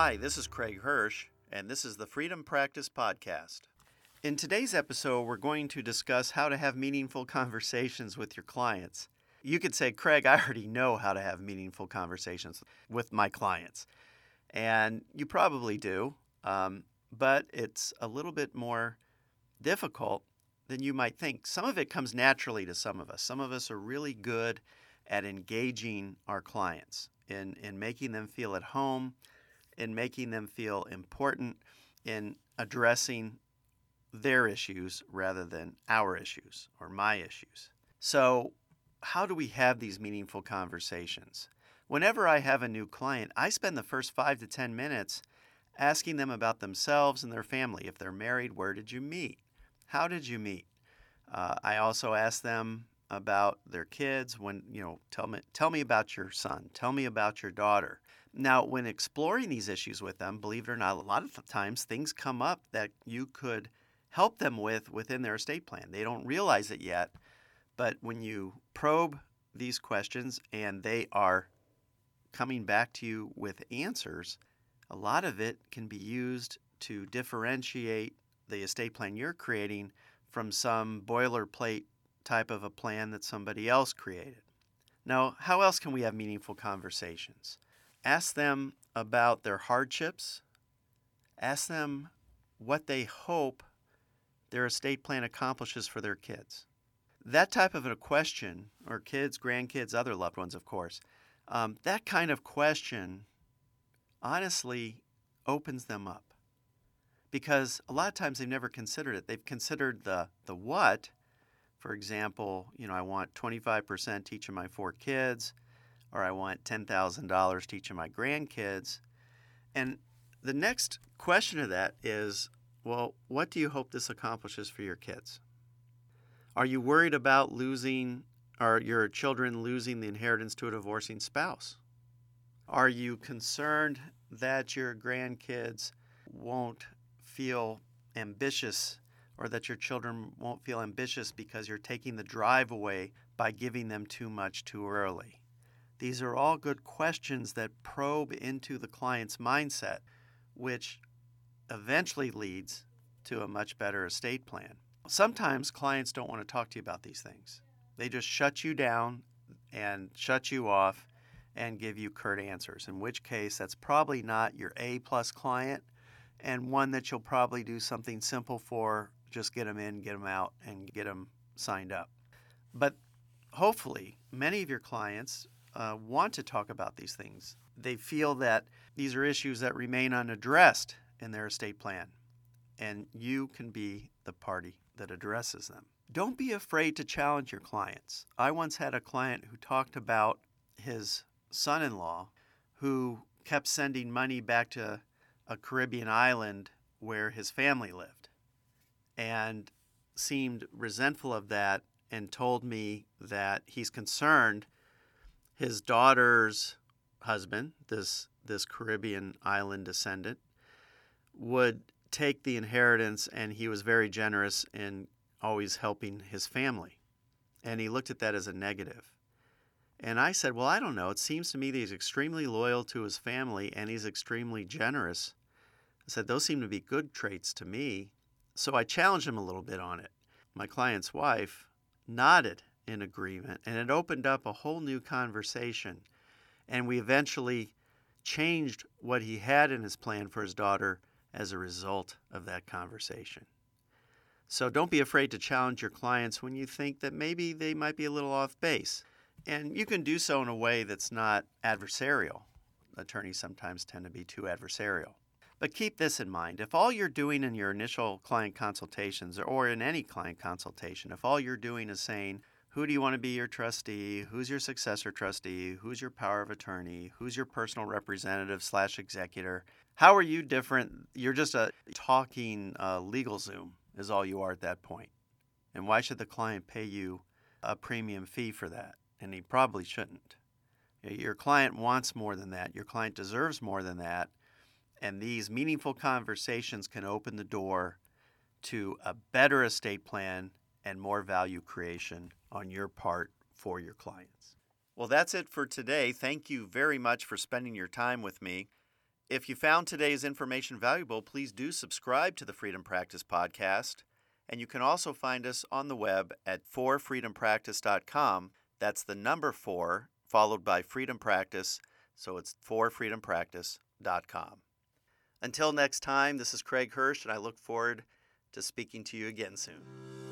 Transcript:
Hi, this is Craig Hersch, and this is the Freedom Practice Podcast. In today's episode, we're going to discuss how to have meaningful conversations with your clients. You could say, Craig, I already know how to have meaningful conversations with my clients. And you probably do, um, but it's a little bit more difficult than you might think. Some of it comes naturally to some of us. Some of us are really good at engaging our clients in, in making them feel at home, in making them feel important, in addressing their issues rather than our issues or my issues. So, how do we have these meaningful conversations? Whenever I have a new client, I spend the first five to 10 minutes asking them about themselves and their family. If they're married, where did you meet? How did you meet? Uh, I also ask them about their kids when you know tell me tell me about your son tell me about your daughter. Now when exploring these issues with them believe it or not a lot of times things come up that you could help them with within their estate plan. They don't realize it yet but when you probe these questions and they are coming back to you with answers a lot of it can be used to differentiate the estate plan you're creating from some boilerplate type of a plan that somebody else created. Now, how else can we have meaningful conversations? Ask them about their hardships. Ask them what they hope their estate plan accomplishes for their kids. That type of a question, or kids, grandkids, other loved ones, of course, um, that kind of question honestly opens them up. Because a lot of times they've never considered it. They've considered the, the what, for example, you know, I want 25% to each of my four kids, or I want $10,000 to each of my grandkids. And the next question of that is well, what do you hope this accomplishes for your kids? Are you worried about losing, or your children losing the inheritance to a divorcing spouse? Are you concerned that your grandkids won't feel ambitious or that your children won't feel ambitious because you're taking the drive away by giving them too much too early. These are all good questions that probe into the client's mindset, which eventually leads to a much better estate plan. Sometimes clients don't want to talk to you about these things. They just shut you down and shut you off and give you curt answers, in which case that's probably not your A plus client and one that you'll probably do something simple for just get them in, get them out, and get them signed up. But hopefully, many of your clients uh, want to talk about these things. They feel that these are issues that remain unaddressed in their estate plan, and you can be the party that addresses them. Don't be afraid to challenge your clients. I once had a client who talked about his son in law who kept sending money back to a Caribbean island where his family lived and seemed resentful of that and told me that he's concerned his daughter's husband, this this Caribbean island descendant, would take the inheritance and he was very generous in always helping his family. And he looked at that as a negative. And I said, Well, I don't know. It seems to me that he's extremely loyal to his family and he's extremely generous. I said, Those seem to be good traits to me. So I challenged him a little bit on it. My client's wife nodded in agreement, and it opened up a whole new conversation. And we eventually changed what he had in his plan for his daughter as a result of that conversation. So don't be afraid to challenge your clients when you think that maybe they might be a little off base. And you can do so in a way that's not adversarial. Attorneys sometimes tend to be too adversarial. But keep this in mind. If all you're doing in your initial client consultations or in any client consultation, if all you're doing is saying, who do you want to be your trustee? Who's your successor trustee? Who's your power of attorney? Who's your personal representative slash executor? How are you different? You're just a talking uh, LegalZoom, is all you are at that point. And why should the client pay you a premium fee for that? And he probably shouldn't. Your client wants more than that. Your client deserves more than that. And these meaningful conversations can open the door to a better estate plan and more value creation on your part for your clients. Well, that's it for today. Thank you very much for spending your time with me. If you found today's information valuable, please do subscribe to the Freedom Practice Podcast. And you can also find us on the web at forfreedompractice.com. That's the number four, followed by Freedom Practice. So it's forfreedompractice.com. Until next time, this is Craig Hersch, and I look forward to speaking to you again soon.